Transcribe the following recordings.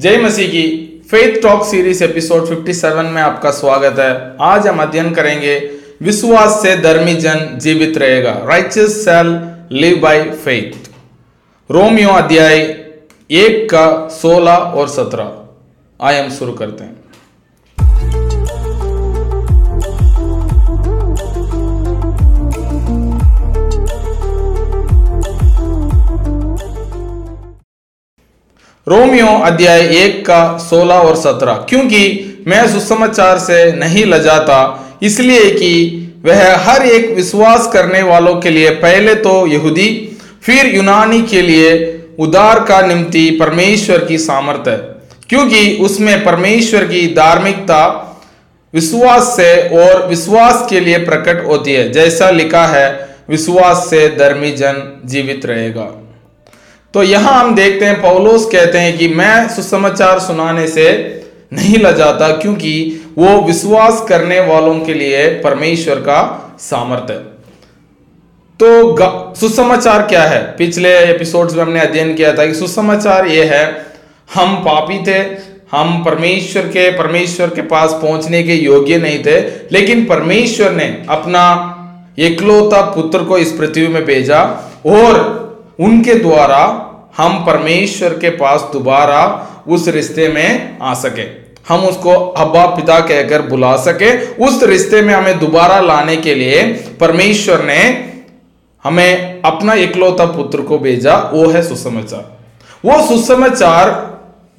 जय मसीह की faith talk series episode 57 में आपका स्वागत है। आज हम अध्ययन करेंगे, विश्वास से धर्मी जन जीवित रहेगा righteous shall live by faith Romeo अध्याय एक का सोलह और सत्रह। आए हम शुरू करते हैं। रोमियो अध्याय एक का सोलह और सत्रह। क्योंकि मैं सुसमाचार से नहीं लजाता, इसलिए कि वह हर एक विश्वास करने वालों के लिए पहले तो यहूदी, फिर यूनानी के लिए उदार का निम्ति परमेश्वर की सामर्थ्य है। क्योंकि उसमें परमेश्वर की धार्मिकता विश्वास से और विश्वास के लिए प्रकट होती है। जैसा लिखा है, विश्वास से धर्मी जन जीवित रहेगा। तो यहाँ हम देखते हैं, पौलोस कहते हैं कि मैं सुसमाचार सुनाने से नहीं लजाता क्योंकि वो विश्वास करने वालों के लिए परमेश्वर का सामर्थ्य। तो सुसमाचार क्या है? पिछले एपिसोड्स में हमने अध्ययन किया था कि सुसमाचार ये है, हम पापी थे, हम परमेश्वर के परमेश्वर के पास पहुँचने के योग्य नहीं थे, लेकिन परमेश्वर ने अपना एकलौता पुत्र को इस पृथ्वी में भेजा और उनके द्वारा हम परमेश्वर के पास दोबारा उस रिश्ते में आ सके। हम उसको अब्बा पिता कहकर बुला सके। उस रिश्ते में हमें दोबारा लाने के लिए परमेश्वर ने हमें अपना इकलौता पुत्र को भेजा। वो है सुसमाचार। वो सुसमाचार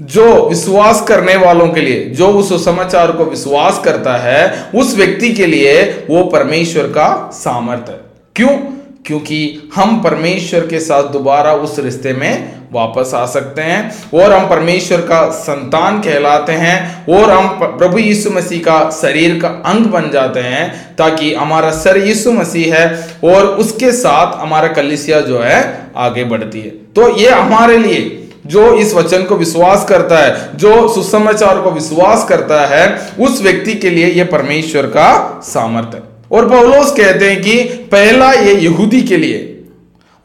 जो विश्वास करने वालों के लिए, जो उस सुसमाचार को विश्वास करता है, उस व्यक्ति के लिए वो परमेश्वर का सामर्थ्य है। क्यों? क्योंकि हम परमेश्वर के साथ दोबारा उस रिश्ते में वापस आ सकते हैं और हम परमेश्वर का संतान कहलाते हैं और हम प्रभु यीशु मसीह का शरीर का अंग बन जाते हैं ताकि हमारा सर यीशु मसीह है और उसके साथ हमारा कलिसिया जो है आगे बढ़ती है। तो ये हमारे लिए जो इस वचन को विश्वास करता है, जो सुसमाचार को विश्वास करता है, उस व्यक्ति के लिए यह परमेश्वर का सामर्थ्य और पौलोस कहते हैं कि पहला ये यहूदी के लिए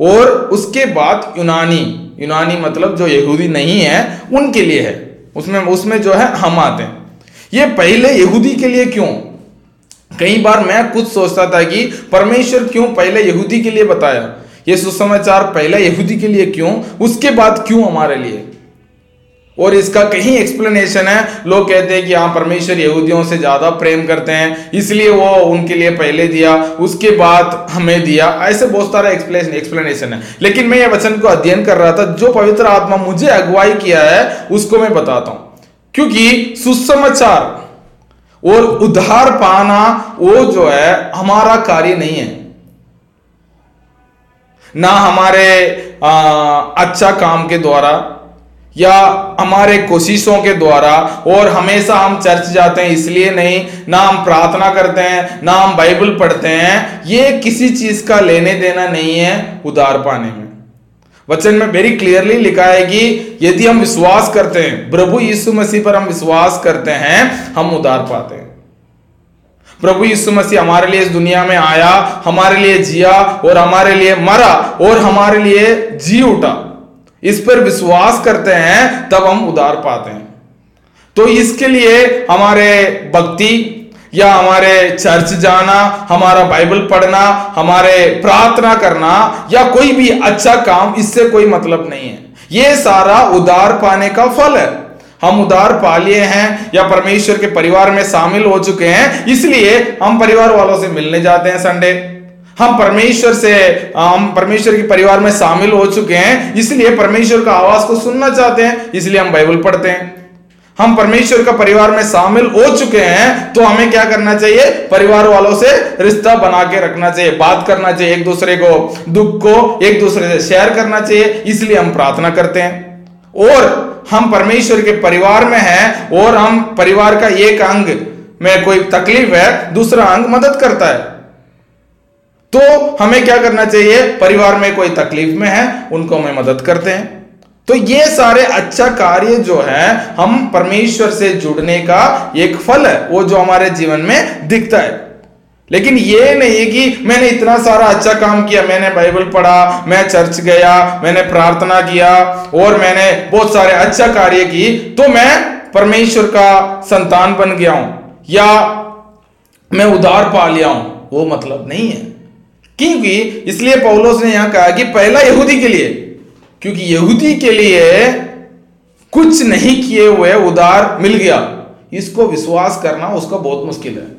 और उसके बाद यूनानी। यूनानी मतलब जो यहूदी नहीं है, उनके लिए है। उसमें उसमें जो है, हम आते हैं। ये पहले यहूदी के लिए क्यों? कई बार मैं कुछ सोचता था कि परमेश्वर क्यों पहले यहूदी के लिए बताया? ये सुसमाचार पहले यहूदी के लिए क्यों? उसके बाद क्यों हमारे लिए? और इसका कहीं एक्सप्लेनेशन है? लोग कहते हैं कि हाँ परमेश्वर यहूदियों से ज़्यादा प्रेम करते हैं इसलिए वो उनके लिए पहले दिया उसके बाद हमें दिया। ऐसे बहुत सारा एक्सप्लेनेशन है। लेकिन मैं ये वचन को अध्ययन कर रहा था जो पवित्र आत्मा मुझे अगुवाई किया है उसको मैं बताता हूँ। क्योंकि सुसमाचार और उधार पाना वो जो है हमारा कार्य नहीं है। ना हमारे आ, अच्छा काम के द्वारा या हमारे कोशिशों के द्वारा, और हमेशा हम चर्च जाते हैं, इसलिए नहीं, ना हम प्रार्थना करते हैं, ना हम बाइबल पढ़ते हैं, ये किसी चीज़ का लेने देना नहीं है उदार पाने में। वचन में वेरी क्लियरली लिखा है कि यदि हम विश्वास करते हैं, प्रभु यीशु मसीह पर हम विश्वास करते हैं, हम उदार पाते हैं। प्रभु यीशु मसीह हमारे लिए इस दुनिया में आया, हमारे लिए जिया, और हमारे लिए मरा, और हमारे लिए जी उठा। इस पर विश्वास करते हैं, तब हम उदार पाते हैं। तो इसके लिए हमारे भक्ति या हमारे चर्च जाना, हमारा बाइबल पढ़ना, हमारे प्रार्थना करना या कोई भी अच्छा काम, इससे कोई मतलब नहीं है। ये सारा उदार पाने का फल है। हम उदार पा लिए हैं या परमेश्वर के परिवार में शामिल हो चुके हैं, इसलिए हम परिवार वालों से मिलने जाते हैं संडे। हम परमेश्वर से हम परमेश्वर के परिवार में शामिल हो चुके हैं, इसलिए परमेश्वर का आवाज़ को सुनना चाहते हैं, इसलिए हम बाइबल पढ़ते हैं। हम परमेश्वर का परिवार में शामिल हो चुके हैं तो हमें क्या करना चाहिए? परिवार वालों से रिश्ता बना के रखना चाहिए, बात करना चाहिए, एक दूसरे को दुख को एक दूसरे से शेयर करना चाहिए, इसलिए हम प्रार्थना करते हैं। और हम परमेश्वर के परिवार में हैं, और हम परिवार का एक अंग में कोई तकलीफ़ है, दूसरा अंग मदद करता है। तो हमें क्या करना चाहिए? परिवार में कोई तकलीफ़ में है, उनको हमें मदद करते हैं। तो ये सारे अच्छा कार्य जो है, हम परमेश्वर से जुड़ने का एक फल है, वो जो हमारे जीवन में दिखता है। लेकिन ये नहीं कि मैंने इतना सारा अच्छा काम किया, मैंने बाइबल पढ़ा, मैं चर्च गया, मैंने प्रार्थना किया, और मैंने बहुत सारे अच्छा कार्य की तो मैं परमेश्वर का संतान बन गया हूँ, या मैं उधार पा लिया हूँ, वो मतलब नहीं है। क्योंकि इसलिए पौलोस ने यहाँ कहा कि पहला यहूदी के लिए, क्योंकि यहूदी के लिए कुछ नहीं किए हुए उदार मिल गया। इसको विश्वास करना उसका बहुत मुश्किल है।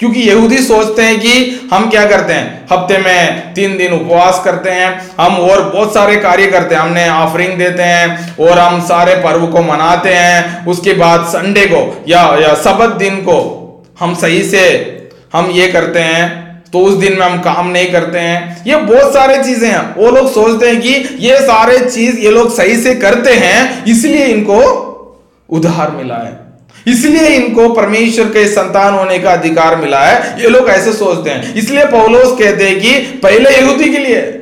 क्योंकि यहूदी सोचते हैं कि हम क्या करते हैं? हफ़्ते में तीन दिन उपवास करते हैं, हम और बहुत सारे कार्य करते हैं। हमने ऑफरिंग देते हैं और हम सारे पर्व को मनाते हैं। उसके बाद संडे को या या सबत दिन को हम सही से हम ये करते हैं। तो उस दिन में हम काम नहीं करते हैं। ये बहुत सारे चीज़ें हैं। वो लोग सोचते हैं कि ये सारे चीज़ ये लोग सही से करते हैं, इसलिए इनको उधार मिला है। इसलिए इनको परमेश्वर के संतान होने का अधिकार मिला है। ये लोग ऐसे सोचते हैं। इसलिए पौलोस कहते हैं कि पहले यहूदी के लिए।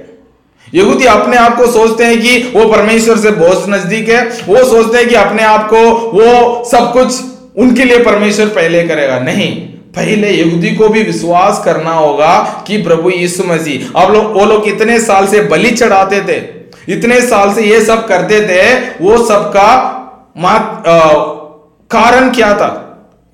यहूदी अपने आप को सोचते हैं कि वो परमेश्वर से बहुत नज़दीक है। वो सोचते हैं कि अपने आप को वो सब कुछ उनके लिए परमेश्वर पहले करेगा। नहीं। पहले यहूदी को भी विश्वास करना होगा कि प्रभु यीशु मसीह। अब लोग वो लोग इतने साल से बलि चढ़ाते थे, इतने साल से ये सब करते थे, वो सबका कारण क्या था?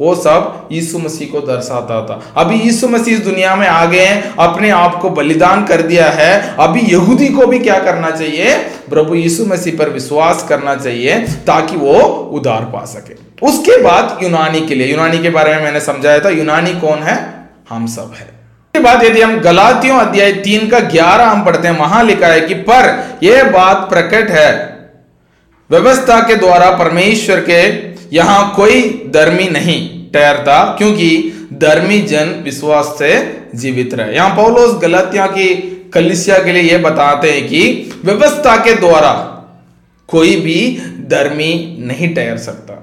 वो सब यीशु मसीह को दर्शाता था। अभी यीशु मसीह इस दुनिया में आ गए हैं, अपने आप को बलिदान कर दिया है। अभी यहूदी को भी क्या करना चाहिए? प्रभु यीशु मसीह पर विश्वास करना चाहिए ताकि वो उधार पा सके। उसके बाद यूनानी के लिए, यूनानी के बारे में मैंने समझाया था, यूनानी कौन है? हम सब है। के बाद यदि हम गलातियों अध्याय तीन का ग्यारह हम पढ़ते हैं, वहाँ लिखा है कि, पर यह बात प्रकट है व्यवस्था के द्वारा परमेश्वर के यहाँ कोई धर्मी नहीं ठहरता, क्योंकि धर्मी जन विश्वास से जीवित रहे। यहाँ पौलोस गलतियाँ की कलिसिया के लिए यह बताते हैं कि व्यवस्था के द्वारा कोई भी धर्मी नहीं ठहर सकता।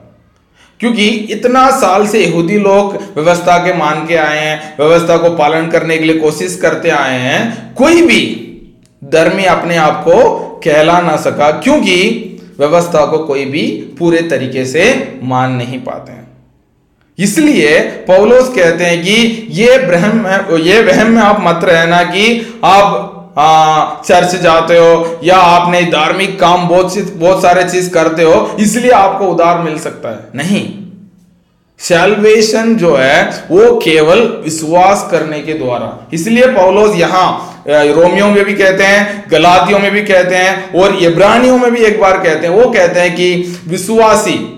क्योंकि इतना साल से यहूदी लोग व्यवस्था के मान के आए हैं, व्यवस्था को पालन करने के लिए कोशिश करते आए हैं, कोई भी धर्मी अपने आप को कहला ना सका, क्योंकि व्यवस्था को कोई भी पूरे तरीके से मान नहीं पाते हैं। इसलिए पौलोस कहते हैं कि ये ब्रह्म ये वहम में आप मत रहना कि आप आ, चर्च जाते हो या आपने धार्मिक काम बहुत बहुत सारे चीज़ करते हो इसलिए आपको उदार मिल सकता है। नहीं। सेल्वेशन जो है वो केवल विश्वास करने के द्वारा। इसलिए पौलोस यहाँ रोमियो में भी कहते हैं, गलातियों में भी कहते हैं, और इब्रानियों में भी एक बार कहते हैं, वो कहते हैं कि विश्वासी,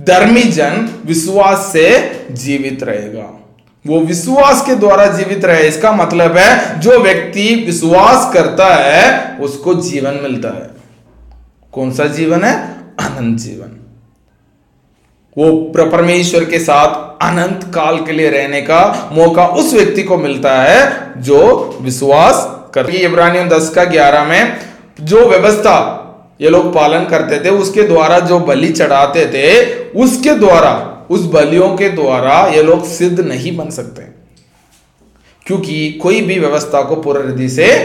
धर्मी जन विश्वास से जीवित रहेगा। वो विश्वास के द्वारा जीवित रहे, इसका मतलब है, जो व्यक्ति विश्वास करता है, उसको जीवन मिलता है। कौन सा जीवन है? अनंत जीवन। वो परमेश्वर के साथ अनंत काल के लिए रहने का मौका उस व्यक्ति को मिलता है जो विश्वास कर इब्रानियम दस का ग्यारह में जो व्यवस्था ये लोग पालन करते थे, उसके द्वारा जो बलि चढ़ाते थे, उसके द्वारा, उस बलियों के द्वारा ये लोग सिद्ध नहीं बन सकते। क्योंकि कोई भी व्यवस्था को पूर्ण से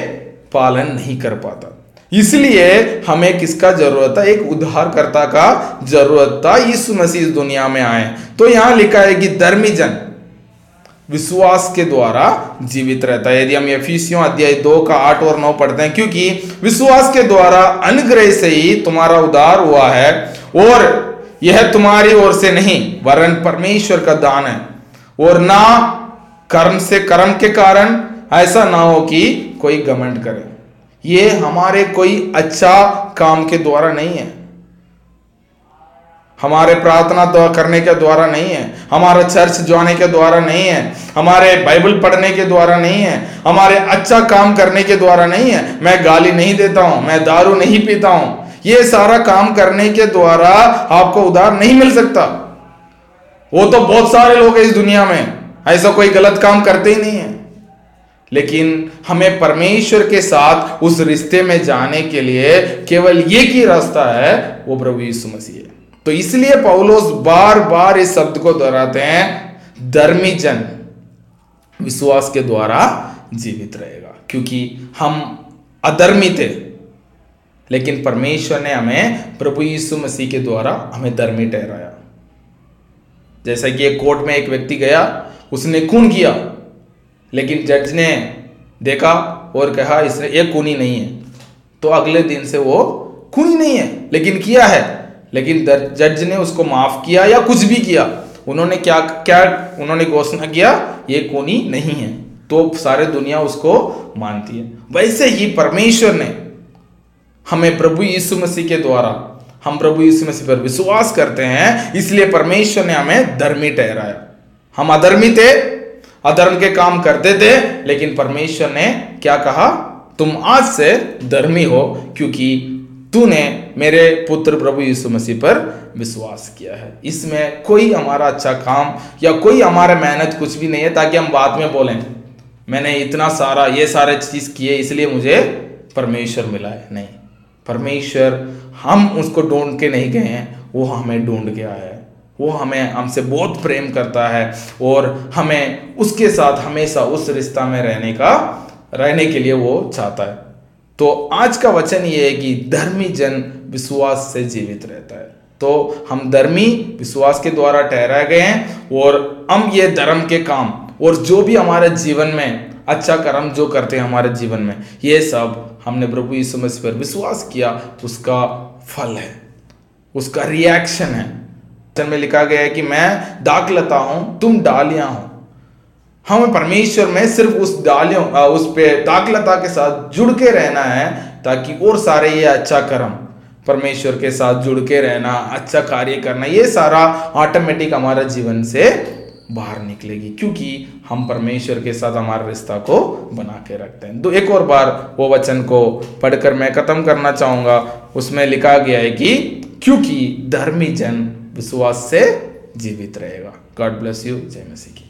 पालन नहीं कर पाता। इसलिए हमें किसका ज़रूरत है? एक उद्धारकर्ता का ज़रूरत था, यीशु मसीह दुनिया में आए। तो यहाँ लिखा है कि धर्मी जन विश्वास के द्वारा जीवित रहता है। यदि हम एफिसियों अध्याय दो का आठ और नौ पढ़ते हैं, क्योंकि विश्वास के द्वारा अनुग्रह से ही तुम्हारा उद्धार हुआ है, और यह तुम्हारी ओर से नहीं, वरन परमेश्वर का दान है। और ना कर्म से कर्म के कारण, ऐसा ना हो कि कोई घमंड करे। ये हमारे कोई अच्छा काम के द्वारा नहीं है। हमारे प्रार्थना करने के द्वारा नहीं है। हमारा चर्च जाने के द्वारा नहीं है। हमारे बाइबल पढ़ने के द्वारा नहीं है। हमारे अच्छा काम करने के द्वारा नहीं है। मैं गाली नहीं देता हूँ, मैं दारू नहीं पीता हूँ। ये सारा काम करने के द्वारा आपको उधार नहीं मिल सकता। वो तो बहुत सारे लोग हैं इस दुनिया में। ऐसा कोई गलत काम करते ही नहीं है। लेकिन हमें परमेश्वर के साथ उस रिश्ते में जाने के लिए केवल ये ही रास्ता है, वो प्रभु यीशु मसीह है। तो इसलिए पौलोस बार बार इस शब्द को दोहराते हैं, धर्मी जन विश्वास के द्वारा जीवित रहेगा, क्योंकि हम अधर्मी थे, लेकिन परमेश्वर ने हमें प्रभु यीशु मसीह के द्वारा हमें धर्मी ठहराया। जैसा कि एक कोर्ट में एक व्यक्ति गया, उसने खून किया लेकिन जज ने देखा और कहा इसने एक खूनी नहीं है। तो अगले दिन से वो खूनी नहीं है, लेकिन किया है। लेकिन जज ने उसको माफ़ किया या कुछ भी किया, उन्होंने क्या क्या, उन्होंने घोषणा किया, ये खूनी नहीं है। तो सारे दुनिया उसको मानती है। वैसे ही परमेश्वर ने हमें प्रभु यीशु मसीह के द्वारा, हम प्रभु यीशु मसीह पर विश्वास करते हैं, इसलिए परमेश्वर ने हमें धर्मी ठहराया। हम अधर्मी थे अधर्म के काम करते थे लेकिन परमेश्वर ने क्या कहा? तुम आज से धर्मी हो, क्योंकि तूने मेरे पुत्र प्रभु यीशु मसीह पर विश्वास किया है। इसमें कोई हमारा अच्छा काम या कोई हमारा मेहनत कुछ भी नहीं है, ताकि हम बाद में बोलें, मैंने इतना सारा, ये सारे चीज़ किए, इसलिए मुझे परमेश्वर मिला है। नहीं, परमेश्वर हम उसको ढूंढ के नहीं गए हैं, वो हमें ढूंढ के आया है। वो हमें हमसे बहुत प्रेम करता है और हमें उसके साथ हमेशा उस रिश्ता में रहने का, रहने के लिए वो चाहता है। तो आज का वचन ये है कि धर्मी जन विश्वास से जीवित रहता है। तो हम धर्मी विश्वास के द्वारा ठहराए गए हैं और हम ये धर्म के काम और जो भी हमारे जीवन में अच्छा कर्म जो करते हैं हमारे जीवन में, ये सब हमने प्रभु यीशु मसीह पर विश्वास किया, उसका फल है, उसका रिएक्शन है। में लिखा गया है कि मैं दाखलता हूँ, तुम डालियाँ हो। हमें परमेश्वर में सिर्फ़ उस डालियों उस पे दाखलता के साथ जुड़ के रहना है ताकि और सारे ये अच्छा कर्म, परमेश्वर के साथ जुड़ के रहना अच्छा कार्य करना, ये सारा ऑटोमेटिक हमारा जीवन से बाहर निकलेगी, क्योंकि हम परमेश्वर के साथ हमारे रिश्ता को बना के रखते हैं। तो एक और बार वो वचन को पढ़कर मैं खत्म करना चाहूँगा। उसमें लिखा गया है कि, क्योंकि धर्मी जन विश्वास से जीवित रहेगा। गॉड ब्लेस यू जय मसीह की।